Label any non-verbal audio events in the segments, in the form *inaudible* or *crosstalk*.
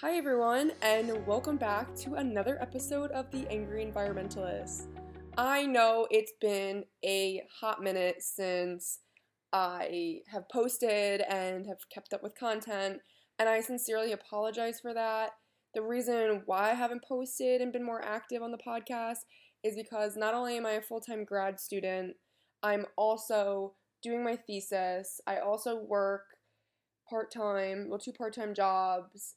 Hi, everyone, and welcome back to another episode of The Angry Environmentalist. I know it's been a hot minute since I have posted and have kept up with content, and I sincerely apologize for that. The reason why I haven't posted and been more active on the podcast is because not only am I a full time grad student, I'm also doing my thesis. I also work part time, well, two part time jobs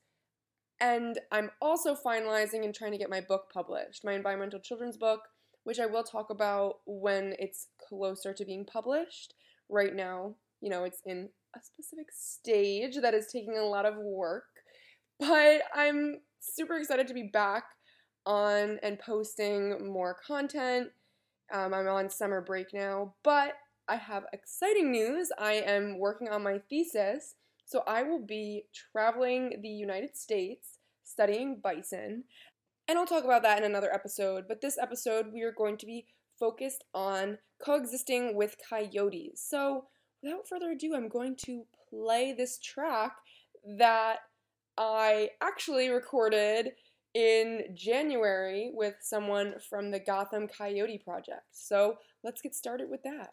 and I'm also finalizing and trying to get my book published, my environmental children's book, which I will talk about when it's closer to being published. Right now, you know, it's in a specific stage that is taking a lot of work, but I'm super excited to be back on and posting more content. Um, I'm on summer break now, but I have exciting news. I am working on my thesis so I will be traveling the United States studying bison. And I'll talk about that in another episode. But this episode, we are going to be focused on coexisting with coyotes. So without further ado, I'm going to play this track that I actually recorded in January with someone from the Gotham Coyote Project. So let's get started with that.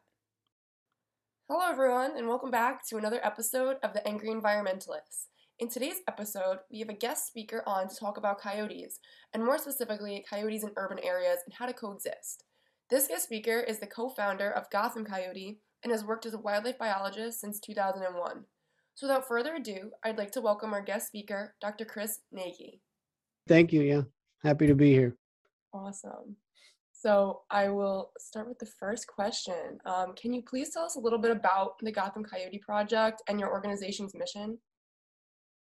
Hello, everyone, and welcome back to another episode of The Angry Environmentalist. In today's episode, we have a guest speaker on to talk about coyotes, and more specifically, coyotes in urban areas and how to coexist. This guest speaker is the co founder of Gotham Coyote and has worked as a wildlife biologist since 2001. So, without further ado, I'd like to welcome our guest speaker, Dr. Chris Nagy. Thank you. Yeah, happy to be here. Awesome. So I will start with the first question. Um, can you please tell us a little bit about the Gotham Coyote Project and your organization's mission?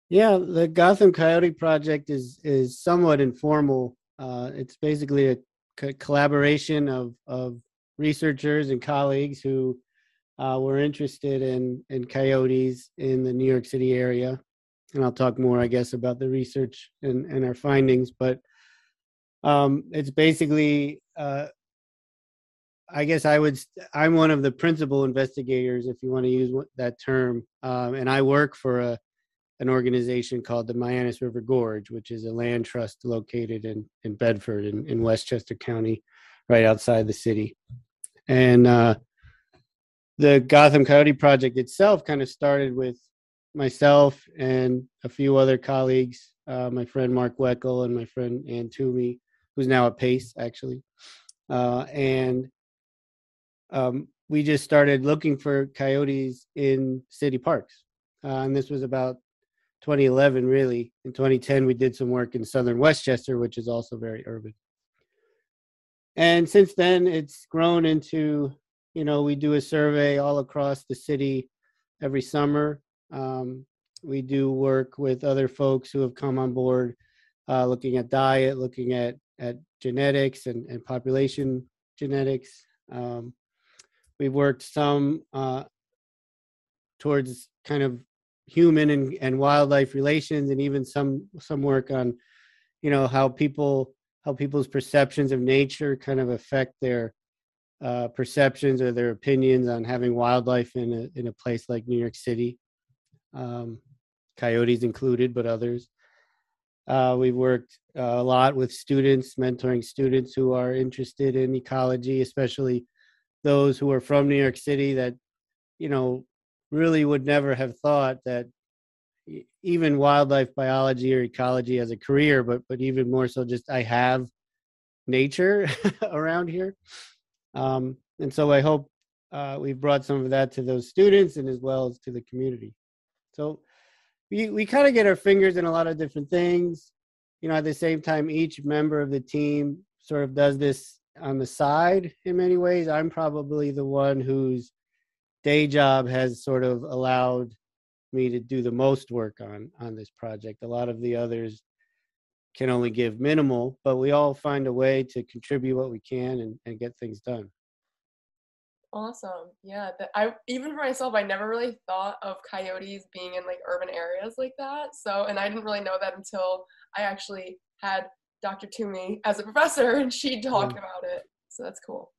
Yeah, the Gotham Coyote Project is is somewhat informal. Uh, it's basically a co- collaboration of of researchers and colleagues who uh, were interested in in coyotes in the New York City area, and I'll talk more, I guess, about the research and and our findings. But um, it's basically uh, I guess I would. I'm one of the principal investigators, if you want to use that term, um, and I work for a an organization called the Mianus River Gorge, which is a land trust located in in Bedford in, in Westchester County, right outside the city. And uh, the Gotham Coyote Project itself kind of started with myself and a few other colleagues, uh, my friend Mark Weckel and my friend Ann Toomey, who's now at Pace actually, uh, and um, we just started looking for coyotes in city parks, uh, and this was about 2011 really. In 2010, we did some work in southern Westchester, which is also very urban. And since then, it's grown into you know we do a survey all across the city every summer. Um, we do work with other folks who have come on board, uh, looking at diet, looking at at genetics and, and population genetics. Um, we've worked some uh, towards kind of human and, and wildlife relations and even some some work on you know how people how people's perceptions of nature kind of affect their uh, perceptions or their opinions on having wildlife in a in a place like New York City, um, coyotes included, but others. Uh, we've worked uh, a lot with students, mentoring students who are interested in ecology, especially those who are from New York City that, you know, really would never have thought that even wildlife biology or ecology as a career, but but even more so, just I have nature *laughs* around here, um, and so I hope uh, we've brought some of that to those students and as well as to the community. So we we kind of get our fingers in a lot of different things. You know at the same time each member of the team sort of does this on the side in many ways. I'm probably the one whose day job has sort of allowed me to do the most work on on this project. A lot of the others can only give minimal but we all find a way to contribute what we can and, and get things done Awesome. Yeah. That I even for myself, I never really thought of coyotes being in like urban areas like that. So, and I didn't really know that until I actually had Dr. Toomey as a professor and she *laughs* talked yeah. about it. So that's cool.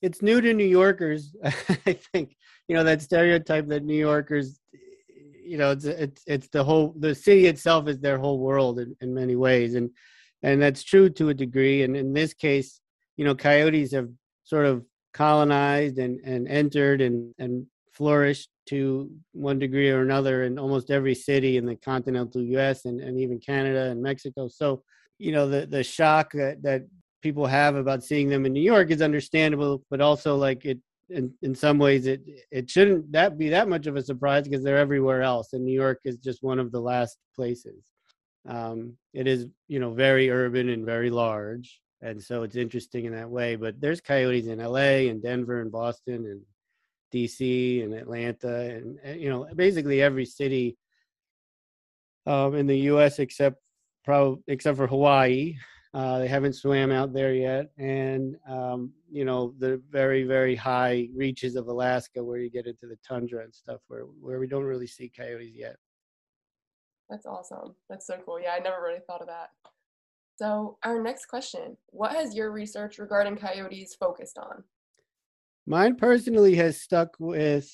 It's new to New Yorkers. *laughs* I think, you know, that stereotype that New Yorkers, you know it's it's it's the whole the city itself is their whole world in, in many ways and and that's true to a degree and in this case you know coyotes have sort of colonized and and entered and and flourished to one degree or another in almost every city in the continental US and, and even Canada and Mexico. So, you know, the the shock that, that people have about seeing them in New York is understandable, but also like it in, in some ways it it shouldn't that be that much of a surprise because they're everywhere else and new york is just one of the last places um, it is you know very urban and very large and so it's interesting in that way but there's coyotes in la and denver and boston and dc and atlanta and, and you know basically every city um, in the us except probably except for hawaii uh, they haven't swam out there yet, and um, you know the very very high reaches of Alaska where you get into the tundra and stuff where where we don't really see coyotes yet. That's awesome. That's so cool. Yeah, I never really thought of that. So our next question: What has your research regarding coyotes focused on? Mine personally has stuck with,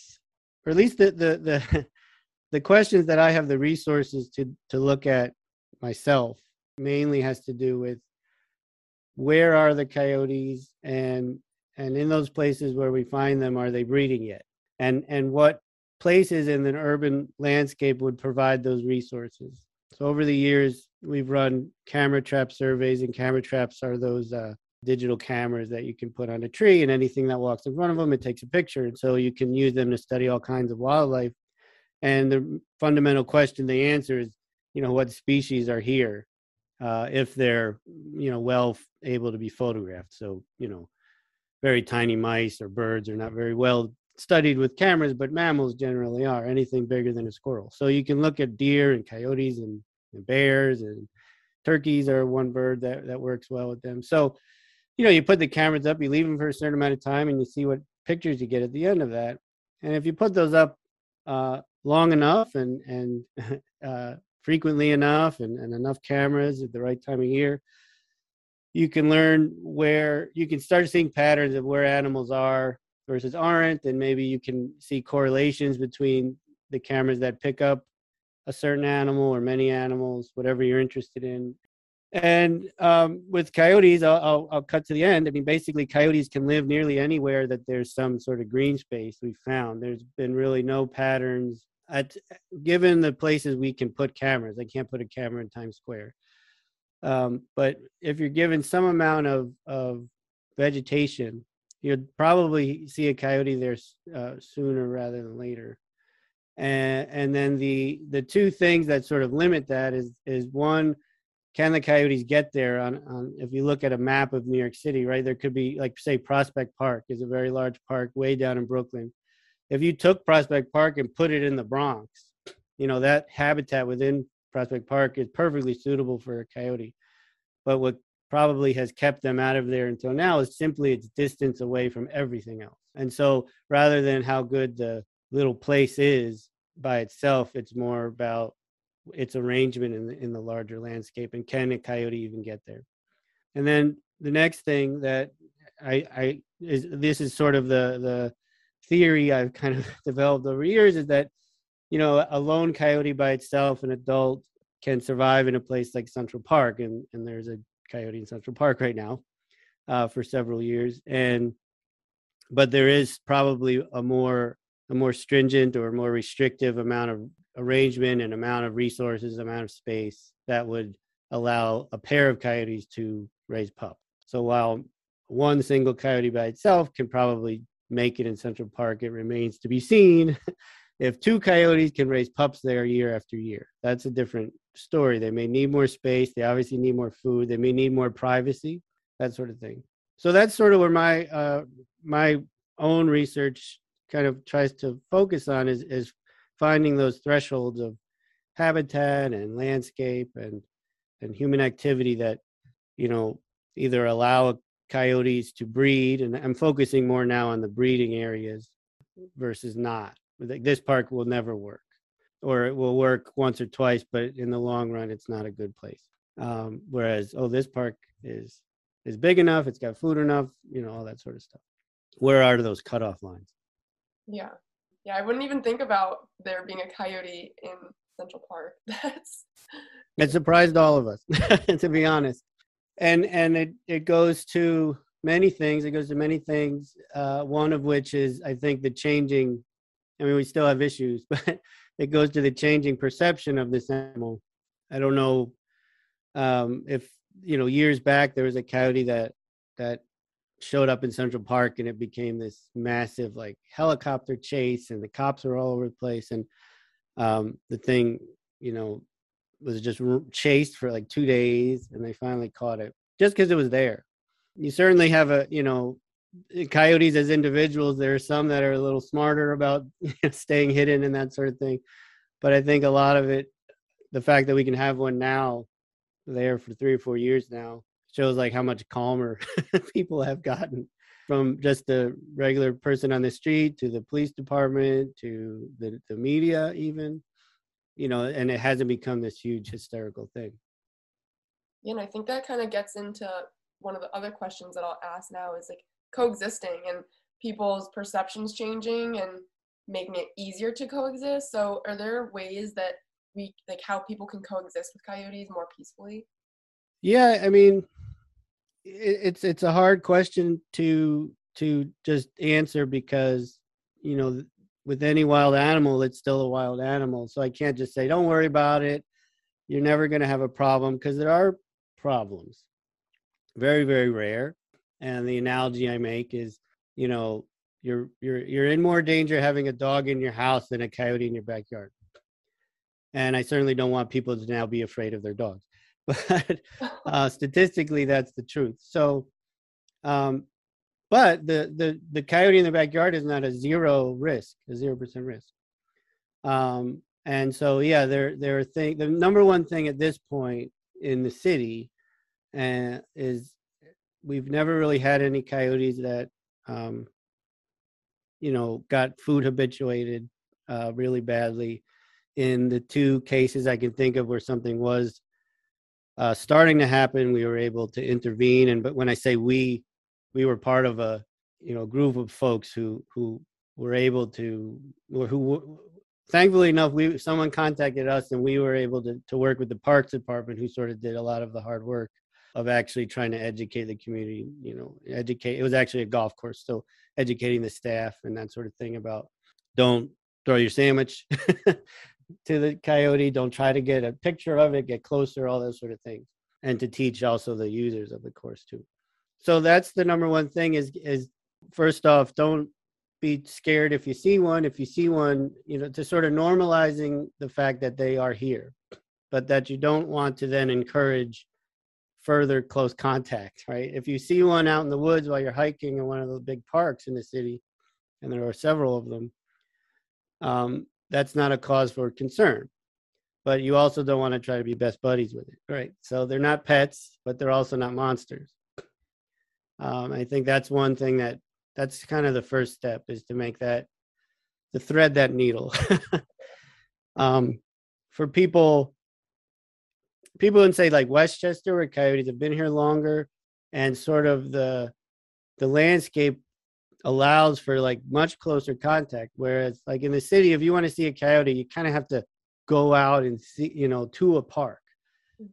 or at least the the the, *laughs* the questions that I have the resources to to look at myself mainly has to do with where are the coyotes and and in those places where we find them are they breeding yet and and what places in an urban landscape would provide those resources so over the years we've run camera trap surveys and camera traps are those uh, digital cameras that you can put on a tree and anything that walks in front of them it takes a picture and so you can use them to study all kinds of wildlife and the fundamental question they answer is you know what species are here uh, if they're you know well able to be photographed. So you know, very tiny mice or birds are not very well studied with cameras, but mammals generally are. Anything bigger than a squirrel. So you can look at deer and coyotes and, and bears and turkeys are one bird that that works well with them. So you know, you put the cameras up, you leave them for a certain amount of time, and you see what pictures you get at the end of that. And if you put those up uh, long enough and and *laughs* uh, frequently enough and, and enough cameras at the right time of year, you can learn where you can start seeing patterns of where animals are versus aren't, and maybe you can see correlations between the cameras that pick up a certain animal or many animals, whatever you're interested in. And um, with coyotes, I'll, I'll, I'll, cut to the end. I mean, basically, coyotes can live nearly anywhere that there's some sort of green space. We found there's been really no patterns at given the places we can put cameras. I can't put a camera in Times Square, um, but if you're given some amount of of vegetation, you'd probably see a coyote there uh, sooner rather than later. And and then the the two things that sort of limit that is is one can the coyotes get there on, on if you look at a map of new york city right there could be like say prospect park is a very large park way down in brooklyn if you took Prospect Park and put it in the Bronx, you know, that habitat within Prospect Park is perfectly suitable for a coyote. But what probably has kept them out of there until now is simply its distance away from everything else. And so rather than how good the little place is by itself, it's more about its arrangement in the, in the larger landscape and can a coyote even get there? And then the next thing that I, I is this is sort of the the theory I've kind of *laughs* developed over years is that, you know, a lone coyote by itself, an adult, can survive in a place like Central Park, and and there's a coyote in Central Park right now uh, for several years, and but there is probably a more a more stringent or more restrictive amount of arrangement and amount of resources, amount of space that would allow a pair of coyotes to raise pups. So while one single coyote by itself can probably make it in Central Park, it remains to be seen *laughs* if two coyotes can raise pups there year after year. That's a different story. They may need more space. They obviously need more food. They may need more privacy, that sort of thing. So that's sort of where my uh, my own research kind of tries to focus on is is finding those thresholds of habitat and landscape and and human activity that you know either allow coyotes to breed and i'm focusing more now on the breeding areas versus not this park will never work or it will work once or twice but in the long run it's not a good place um, whereas oh this park is is big enough it's got food enough you know all that sort of stuff where are those cutoff lines yeah Yeah, I wouldn't even think about there being a coyote in Central Park. *laughs* That's it surprised all of us, *laughs* to be honest. And and it, it goes to many things. It goes to many things. Uh, one of which is I think the changing I mean we still have issues, *laughs* but it goes to the changing perception of this animal. I don't know um, if you know years back there was a coyote that that showed up in Central Park and it became this massive like helicopter chase and the cops were all over the place and um, the thing you know was just chased for like two days and they finally caught it just because it was there you certainly have a you know coyotes as individuals there are some that are a little smarter about *laughs* staying hidden and that sort of thing. But i think a lot of it the fact that we can have one now there for three or four years now shows like how much calmer *laughs* people have gotten. From just the regular person on the street to the police department to the, the media even you know and it hasn't become this huge hysterical thing. Yeah and i think that kind of gets into one of the other questions that i'll ask now is like coexisting and people's perceptions changing and making it easier to coexist. So are there ways that we like how people can coexist with coyotes more peacefully? Yeah i mean it's it's a hard question to to just answer because you know with any wild animal it's still a wild animal. So i can't just say don't worry about it. You're never going to have a problem because there are problems. Very very rare and the analogy i make is you know you're you're you're in more danger having a dog in your house than a coyote in your backyard. And i certainly don't want people to now be afraid of their dogs. *laughs* But *laughs* uh, statistically that's the truth. So um, but the the the coyote in the backyard is not a zero risk a zero percent risk. Um, and so yeah there there are thing the number one thing at this point in the city uh, is we've never really had any coyotes that um, you know got food habituated uh, really badly in the two cases i can think of where something was uh, starting to happen, we were able to intervene. And but when I say we, we were part of a you know group of folks who who were able to or who thankfully enough we someone contacted us and we were able to to work with the parks department who sort of did a lot of the hard work of actually trying to educate the community you know educate it was actually a golf course so educating the staff and that sort of thing about don't throw your sandwich *laughs* to the coyote. Don't try to get a picture of it, get closer, all those sort of things. And to teach also the users of the course too. So that's the number one thing is is first off, don't be scared if you see one. If you see one, you know, to sort of normalizing the fact that they are here, but that you don't want to then encourage further close contact, right? If you see one out in the woods while you're hiking in one of the big parks in the city, and there are several of them, um, that's not a cause for concern. But you also don't want to try to be best buddies with it, right? So they're not pets, but they're also not monsters. Um, I think that's one thing that that's kind of the first step is to make that to thread that needle. *laughs* um, for people, people in say like Westchester where coyotes have been here longer, and sort of the the landscape allows for like much closer contact. Whereas like in the city, if you want to see a coyote, you kind of have to go out and see, you know, to a park.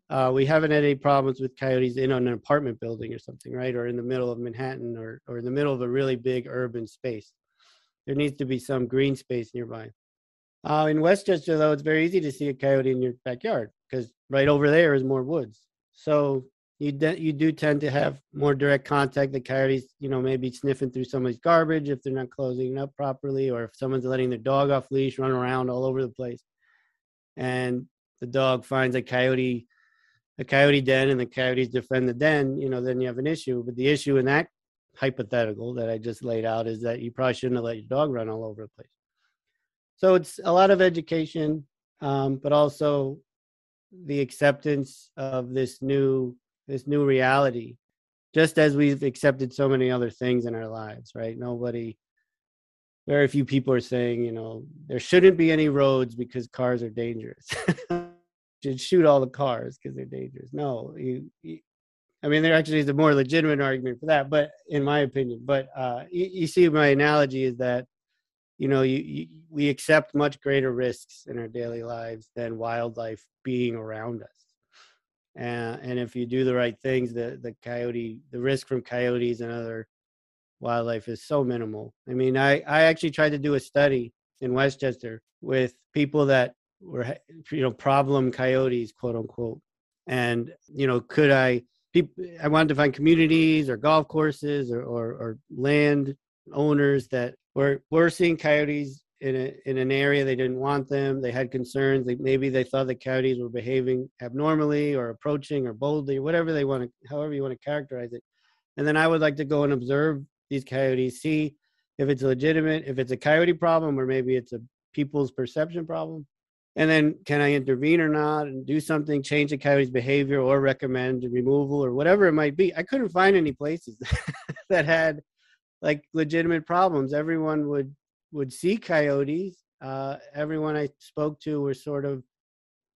Uh, we haven't had any problems with coyotes in an apartment building or something, right? Or in the middle of Manhattan or, or in the middle of a really big urban space. There needs to be some green space nearby. Uh, in Westchester, though, it's very easy to see a coyote in your backyard because right over there is more woods. So you de- you do tend to have more direct contact. The coyotes, you know, maybe sniffing through somebody's garbage if they're not closing up properly, or if someone's letting their dog off leash, run around all over the place, and the dog finds a coyote, a coyote den, and the coyotes defend the den. You know, then you have an issue. But the issue in that hypothetical that I just laid out is that you probably shouldn't have let your dog run all over the place. So it's a lot of education, um, but also the acceptance of this new this new reality just as we've accepted so many other things in our lives right? Nobody very few people are saying you know there shouldn't be any roads because cars are dangerous. *laughs* Should shoot all the cars because they're dangerous. No you, you, i mean there actually is a more legitimate argument for that but in my opinion but uh, you, you see my analogy is that you know you, you, we accept much greater risks in our daily lives than wildlife being around us. And if you do the right things the the coyote the risk from coyotes and other wildlife is so minimal. I mean i i actually tried to do a study in westchester with people that were you know problem coyotes quote unquote. And you know could i people i wanted to find communities or golf courses or, or, or land owners that were were seeing coyotes in a, in an area they didn't want them they had concerns they, maybe they thought the coyotes were behaving abnormally or approaching or boldly whatever they want to however you want to characterize it. And then i would like to go and observe these coyotes see if it's legitimate if it's a coyote problem or maybe it's a people's perception problem. And then can i intervene or not and do something change the coyote's behavior or recommend removal or whatever it might be. I couldn't find any places *laughs* that had like legitimate problems. Everyone would would see coyotes uh, everyone i spoke to were sort of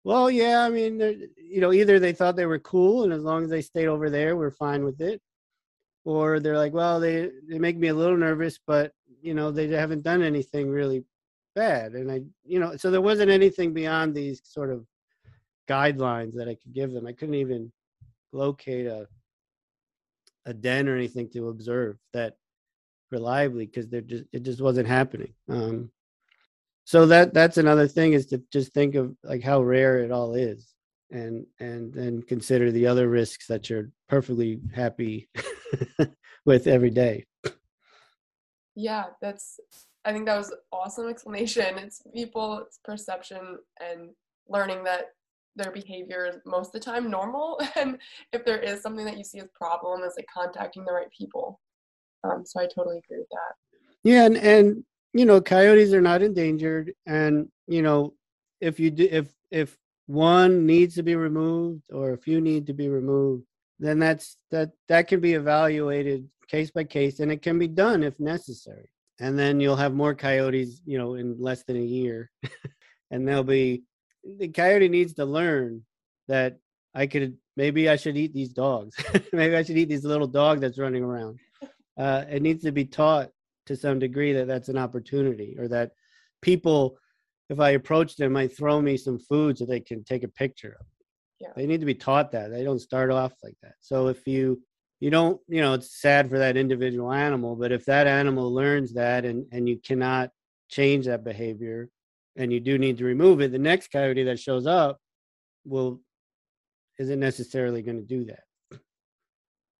well yeah i mean you know either they thought they were cool and as long as they stayed over there we're fine with it. Or they're like well they they make me a little nervous but you know they haven't done anything really bad. And i you know so there wasn't anything beyond these sort of guidelines that i could give them. I couldn't even locate a a den or anything to observe that reliably because they're just it just wasn't happening. Um so that that's another thing is to just think of like how rare it all is and and then consider the other risks that you're perfectly happy *laughs* with every day. Yeah that's i think that was awesome explanation. It's people's perception and learning that their behavior is most of the time normal. *laughs* And if there is something that you see as problem is like contacting the right people um, so I totally agree with that. Yeah, and and you know, coyotes are not endangered, and you know, if you do, if if one needs to be removed or a few need to be removed, then that's that that can be evaluated case by case, and it can be done if necessary. And then you'll have more coyotes, you know, in less than a year, *laughs* and they'll be the coyote needs to learn that I could maybe I should eat these dogs. *laughs* maybe I should eat these little dog that's running around uh, it needs to be taught to some degree that that's an opportunity or that people if i approach them might throw me some food so they can take a picture of yeah. they need to be taught that. They don't start off like that. So if you you don't you know it's sad for that individual animal but if that animal learns that and and you cannot change that behavior and you do need to remove it the next coyote that shows up will isn't necessarily going to do that.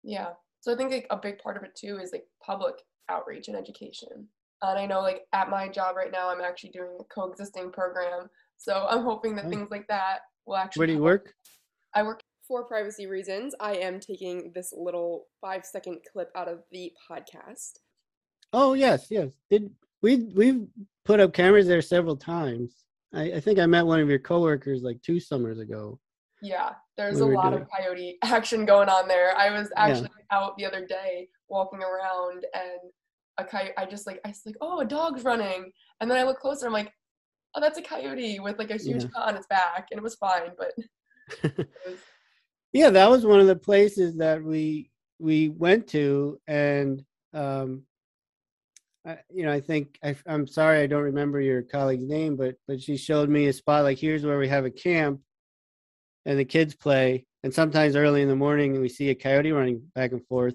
Yeah so I think like a big part of it too is like public outreach and education. And I know like at my job right now, I'm actually doing a coexisting program. So I'm hoping that hmm. things like that will actually. Where do you work? I work for privacy reasons. I am taking this little five second clip out of the podcast. Oh yes, yes. Did we we've put up cameras there several times. I, I think I met one of your coworkers like two summers ago. Yeah, there's a lot doing. of coyote *laughs* action going on there. I was actually yeah. out the other day walking around and a coyote, I just like, I was like, oh, a dog's running. And then I look closer, I'm like, oh, that's a coyote with like a huge yeah. on its back. And it was fine, but. *laughs* *laughs* was... yeah, that was one of the places that we we went to and um I, you know, I think I, am sorry I don't remember your colleague's name, but but she showed me a spot like here's where we have a camp, and the kids play. And sometimes early in the morning, we see a coyote running back and forth.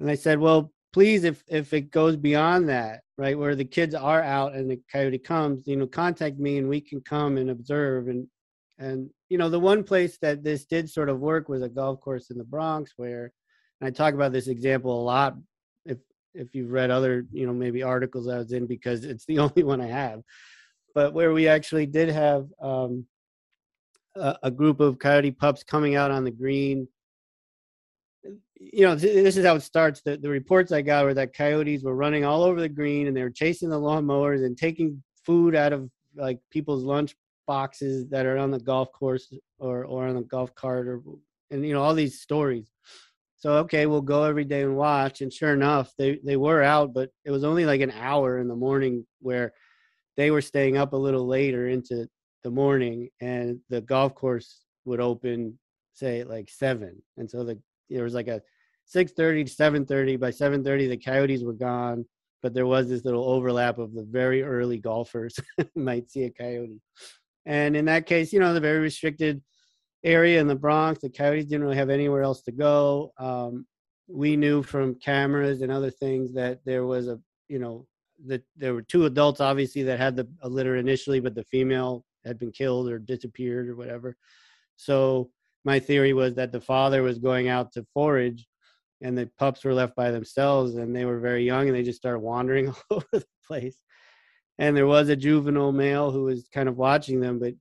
And I said, well, please, if if it goes beyond that, right, where the kids are out and the coyote comes, you know, contact me and we can come and observe. And and you know, the one place that this did sort of work was a golf course in the Bronx, where and I talk about this example a lot. If if you've read other, you know, maybe articles I was in because it's the *laughs* only one I have, but where we actually did have um, a, group of coyote pups coming out on the green you know, this is how it starts. The, the reports I got were that coyotes were running all over the green and they were chasing the lawnmowers and taking food out of like people's lunch boxes that are on the golf course or, or on the golf cart or, and you know, all these stories. So, okay, we'll go every day and watch. And sure enough, they, they were out, but it was only like an hour in the morning where they were staying up a little later into the morning and the golf course would open say like seven and so the there was like a 6.30 to 7.30 by 7.30 the coyotes were gone but there was this little overlap of the very early golfers *laughs* might see a coyote. And in that case, you know, the very restricted area in the Bronx, the coyotes didn't really have anywhere else to go. Um, we knew from cameras and other things that there was a, you know, that there were two adults obviously that had the litter initially, but the female had been killed or disappeared or whatever. So my theory was that the father was going out to forage and the pups were left by themselves and they were very young and they just started wandering *laughs* all over the place. And there was a juvenile male who was kind of watching them but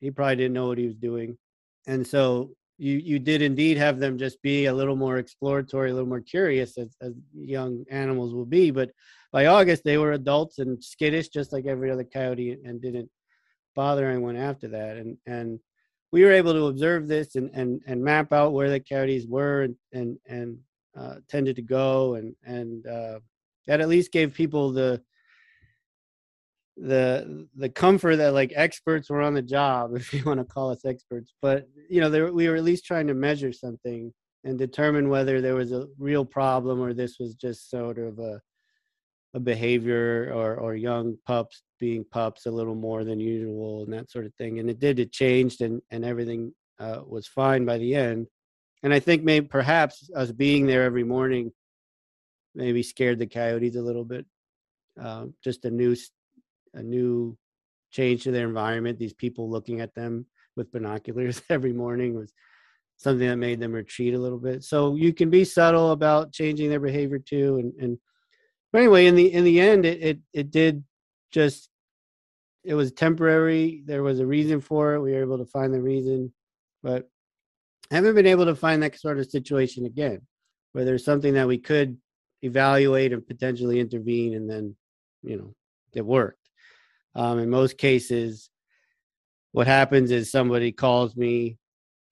he probably didn't know what he was doing. And so you you did indeed have them just be a little more exploratory a little more curious as, as young animals will be. But by august they were adults and skittish just like every other coyote and didn't bother anyone after that and and we were able to observe this and and and map out where the coyotes were and and and uh, tended to go and and uh, that at least gave people the the the comfort that like experts were on the job *laughs* if you want to call us experts but you know there, we were at least trying to measure something and determine whether there was a real problem or this was just sort of a a behavior or or young pups being pups a little more than usual and that sort of thing and it did it changed and and everything uh, was fine by the end. And i think maybe perhaps us being there every morning maybe scared the coyotes a little bit um, just a new a new change to their environment these people looking at them with binoculars *laughs* every morning was something that made them retreat a little bit. So you can be subtle about changing their behavior too and and but anyway, in the in the end, it it, it did just it was temporary. There was a reason for it. We were able to find the reason, but I haven't been able to find that sort of situation again, where there's something that we could evaluate and potentially intervene, and then you know it worked. Um, in most cases, what happens is somebody calls me,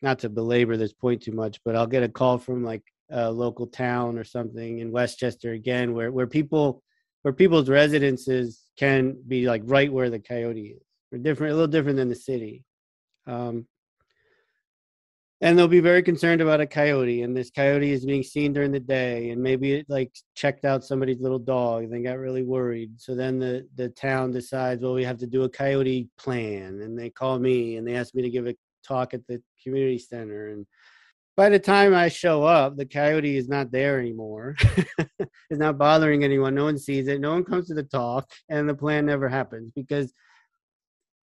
not to belabor this point too much, but I'll get a call from like a local town or something in Westchester again, where where people where people's residences can be like right where the coyote is. Or different, a little different than the city. Um, and they'll be very concerned about a coyote, and this coyote is being seen during the day, and maybe it like checked out somebody's little dog, and they got really worried. So then the the town decides, well, we have to do a coyote plan, and they call me and they ask me to give a talk at the community center, and by the time I show up, the coyote is not there anymore. *laughs* it's not bothering anyone. No one sees it. No one comes to the talk, and the plan never happens because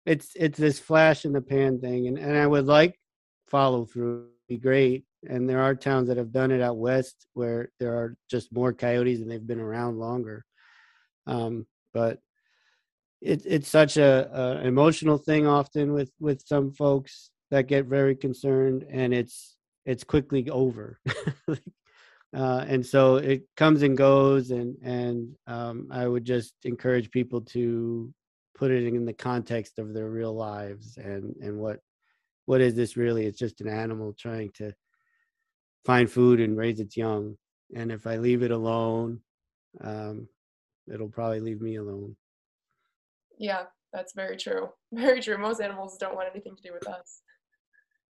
it's it's this flash in the pan thing. And and I would like follow through be great. And there are towns that have done it out west where there are just more coyotes and they've been around longer. Um, but it, it's such a, a emotional thing often with with some folks that get very concerned, and it's it's quickly over. *laughs* uh, and so it comes and goes, and and um, I would just encourage people to put it in the context of their real lives and and what what is this really? It's just an animal trying to find food and raise its young. And if I leave it alone, um, it'll probably leave me alone. Yeah, that's very true. *laughs* Very true. Most animals don't want anything to do with us.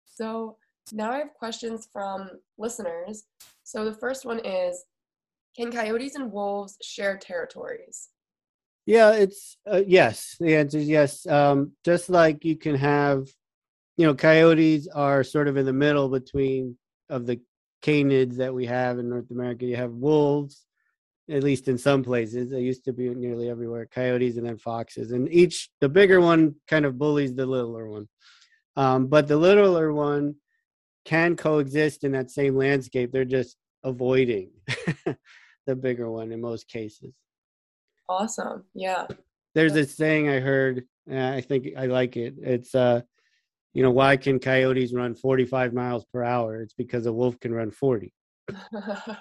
So, now I have questions from listeners. So the first one is Can coyotes and wolves share territories? Yeah, it's uh, yes. The answer is yes. Um, just like you can have, you know, coyotes are sort of in the middle between of the canids that we have in North America. You have wolves, at least in some places. They used to be nearly everywhere. Coyotes and then foxes, and each the bigger one kind of bullies the littler one. Um, but the littler one can coexist in that same landscape. They're just avoiding *laughs* *laughs* the bigger one in most cases. Awesome. Yeah. There's this saying I heard, I think I like it. It's uh you know, why can coyotes run 45 miles per hour? It's because a wolf can run 40. *laughs* That's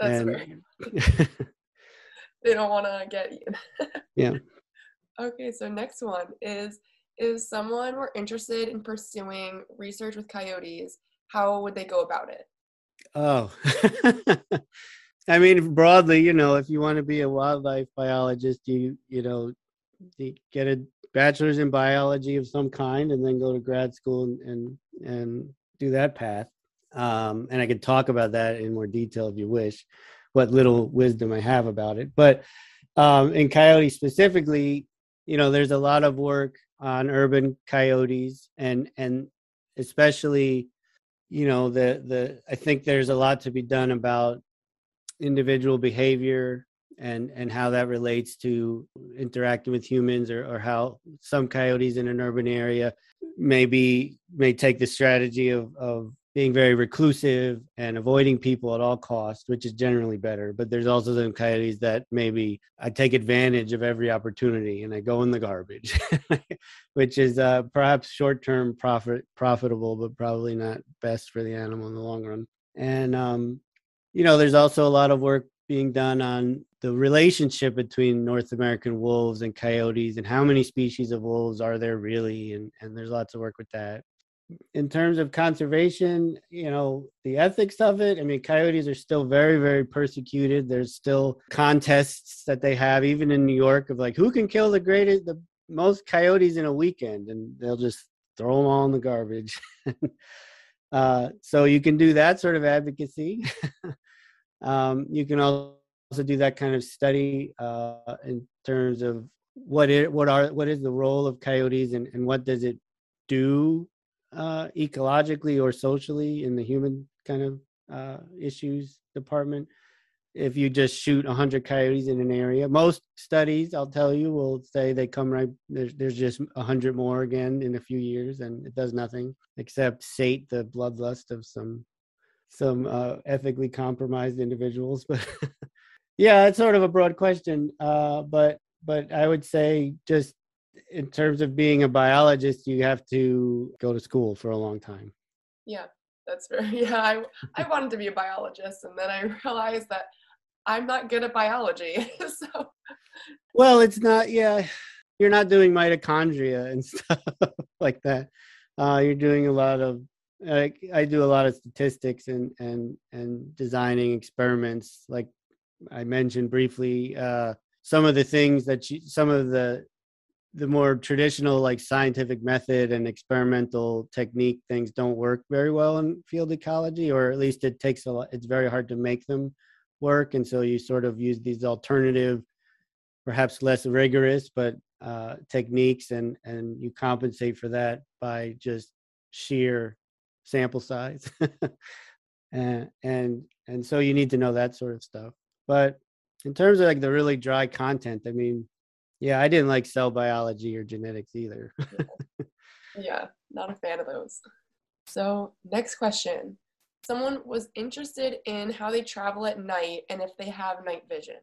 and, right. they don't want to get you. yeah. Okay, so next one is if someone were interested in pursuing research with coyotes, how would they go about it? Oh, *laughs* I mean, broadly, you know, if you want to be a wildlife biologist, you you know, you get a bachelor's in biology of some kind, and then go to grad school and and, and do that path. Um, and I could talk about that in more detail if you wish. what little wisdom I have about it. But um, in coyote specifically, you know, there's a lot of work on urban coyotes and and especially you know the the i think there's a lot to be done about individual behavior and and how that relates to interacting with humans or, or how some coyotes in an urban area maybe may take the strategy of of being very reclusive and avoiding people at all costs, which is generally better. But there's also some coyotes that maybe I take advantage of every opportunity and I go in the garbage, *laughs* which is uh, perhaps short-term profit profitable, but probably not best for the animal in the long run. And um, you know, there's also a lot of work being done on the relationship between North American wolves and coyotes and how many species of wolves are there really, and and there's lots of work with that in terms of conservation, you know, the ethics of it, I mean, coyotes are still very, very persecuted. There's still contests that they have, even in New York, of like who can kill the greatest, the most coyotes in a weekend, and they'll just throw them all in the garbage. *laughs* uh, so you can do that sort of advocacy. *laughs* um, you can also do that kind of study uh, in terms of what it, what are, what is the role of coyotes, and, and what does it do uh, ecologically or socially in the human kind of uh, issues department. If you just shoot 100 coyotes in an area most studies i'll tell you will say they come right there's, there's just 100 more again in a few years and it does nothing except sate the bloodlust of some some uh, ethically compromised individuals. *laughs* But yeah it's sort of a broad question uh, but but i would say just in terms of being a biologist, you have to go to school for a long time. Yeah, that's very, *laughs* yeah. I, I wanted to be a biologist and then I *laughs* realized that I'm not good at biology. *laughs* so, well, it's not, yeah, you're not doing mitochondria and stuff like that. Uh, you're doing a lot of, like, I do a lot of statistics and, and, and designing experiments. Like I mentioned briefly, uh, some of the things that you, some of the the more traditional like scientific method and experimental technique things don't work very well in field ecology or at least it takes a lot it's very hard to make them work and so you sort of use these alternative perhaps less rigorous but uh, techniques and and you compensate for that by just sheer sample size. *laughs* And and and so you need to know that sort of stuff. But in terms of like the really dry content i mean yeah, I didn't like cell biology or genetics either. *laughs* yeah, not a fan of those. So, next question. Someone was interested in how they travel at night and if they have night vision.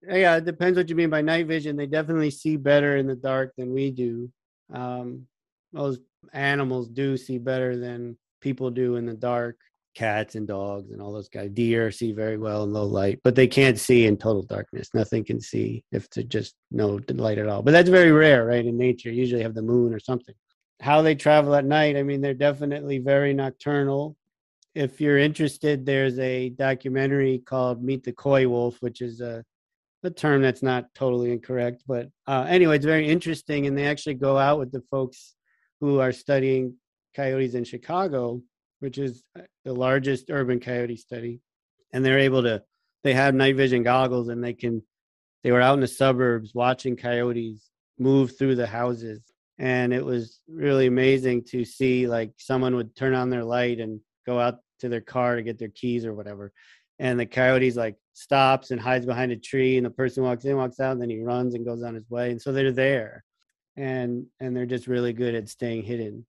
Yeah, it depends what you mean by night vision. They definitely see better in the dark than we do. Um, most animals do see better than people do in the dark cats and dogs and all those guys. Deer see very well in low light, but they can't see in total darkness. Nothing can see if to just no light at all. But that's very rare, right? In nature, you usually have the moon or something. How they travel at night, I mean, they're definitely very nocturnal. If you're interested, there's a documentary called Meet the Coywolf, which is a a term that's not totally incorrect, but uh, anyway, it's very interesting. And they actually go out with the folks who are studying coyotes in Chicago which is uh, the largest urban coyote study. And they're able to, they have night vision goggles and they can, they were out in the suburbs watching coyotes move through the houses. And it was really amazing to see like someone would turn on their light and go out to their car to get their keys or whatever. And the coyotes like stops and hides behind a tree and the person walks in, walks out, and then he runs and goes on his way. And so they're there. And and they're just really good at staying hidden.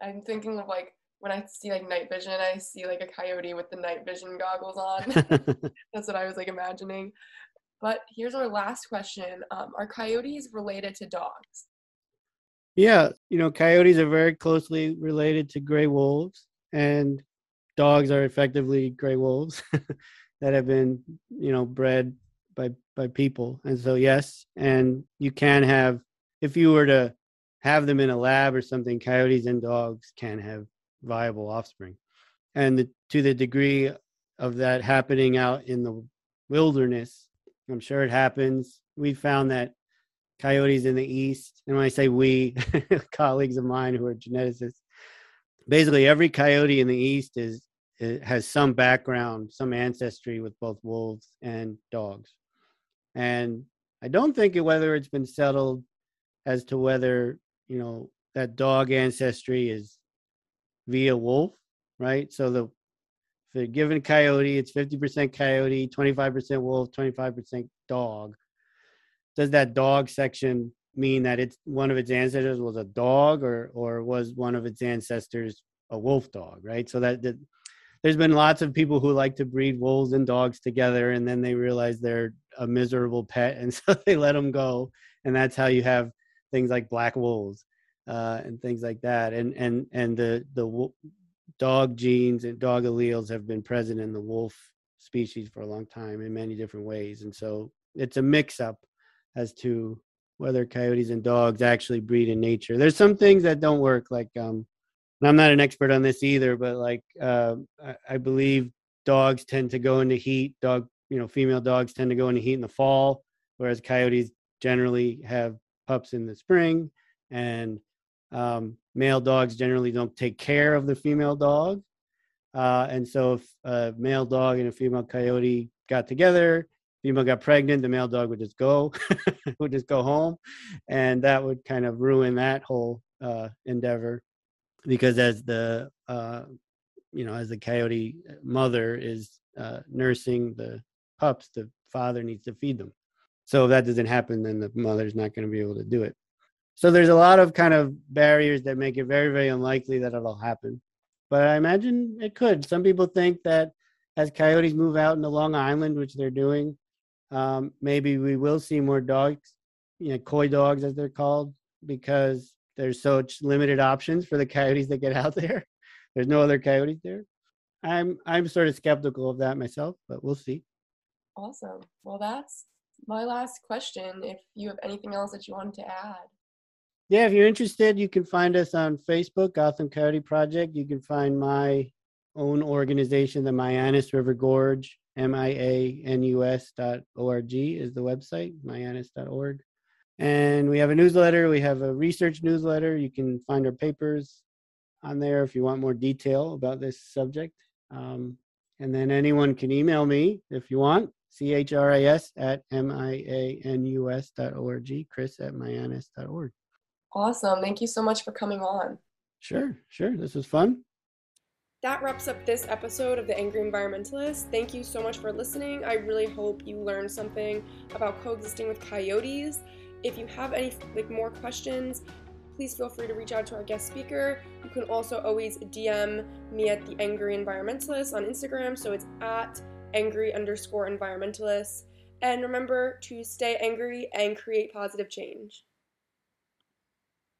I'm thinking of like when I see like night vision, I see like a coyote with the night vision goggles on. *laughs* *laughs* That's what I was like imagining. But here's our last question um, Are coyotes related to dogs? Yeah, you know, coyotes are very closely related to gray wolves, and dogs are effectively gray wolves *laughs* that have been, you know, bred by by people. And so, yes, and you can have, if you were to have them in a lab or something, coyotes and dogs can have viable offspring. And the, to the degree of that happening out in the wilderness, I'm sure it happens. We found that coyotes in the east, and when I say we, *laughs* colleagues of mine who are geneticists, basically every coyote in the east is has some background, some ancestry with both wolves and dogs. And I don't think it, whether it's been settled as to whether, you know, that dog ancestry is via wolf, right? So the for a given coyote, it's 50% coyote, 25% wolf, 25% dog. Does that dog section mean that it's one of its ancestors was a dog or or was one of its ancestors a wolf dog, right? So that, that there's been lots of people who like to breed wolves and dogs together and then they realize they're a miserable pet *laughs* and so they let them go and that's how you have things like black wolves uh, and things like that and and and the the dog genes and dog alleles have been present in the wolf species for a long time in many different ways and so it's a mix up as to whether coyotes and dogs actually breed in nature there's some things that don't work like um I'm not an expert on this either, but like uh, I, I, believe dogs tend to go into heat. Dog, you know, female dogs tend to go into heat in the fall, whereas coyotes generally have pups in the spring, and um, male dogs generally don't take care of the female dog. Uh, and so, if a male dog and a female coyote got together, female got pregnant, the male dog would just go, *laughs* would just go home, and that would kind of ruin that whole uh, endeavor because as the uh, you know as the coyote mother is uh, nursing the pups, the father needs to feed them. So if that doesn't happen, then the mother's not going to be able to do it. So there's a lot of kind of barriers that make it very, very unlikely that it'll happen. But I imagine it could. Some people think that as coyotes move out into Long Island, which they're doing, um, maybe we will see more dogs, you know, coy dogs as they're called, because there's such limited options for the coyotes that get out there. *laughs* There's no other coyotes there. I'm I'm sort of skeptical of that myself, but we'll see. Awesome. Well, that's my last question. If you have anything else that you wanted to add. Yeah, if you're interested, you can find us on Facebook, Gotham Coyote Project. You can find my own organization, the Mianus River Gorge, M-I-A-N-U-S dot O-R-G is the website, mianus.org. And we have a newsletter. We have a research newsletter. You can find our papers on there if you want more detail about this subject. Um, and then anyone can email me if you want, C-H-R-I-S at M-I-A-N-U-S dot O-R-G, Chris at Mianus dot org. Awesome. Thank you so much for coming on. Sure, sure. This was fun. That wraps up this episode of The Angry Environmentalist. Thank you so much for listening. I really hope you learned something about coexisting with coyotes. If you have any like more questions, please feel free to reach out to our guest speaker. You can also always DM me at the Angry Environmentalist on Instagram. So it's at angry underscore environmentalist. And remember to stay angry and create positive change.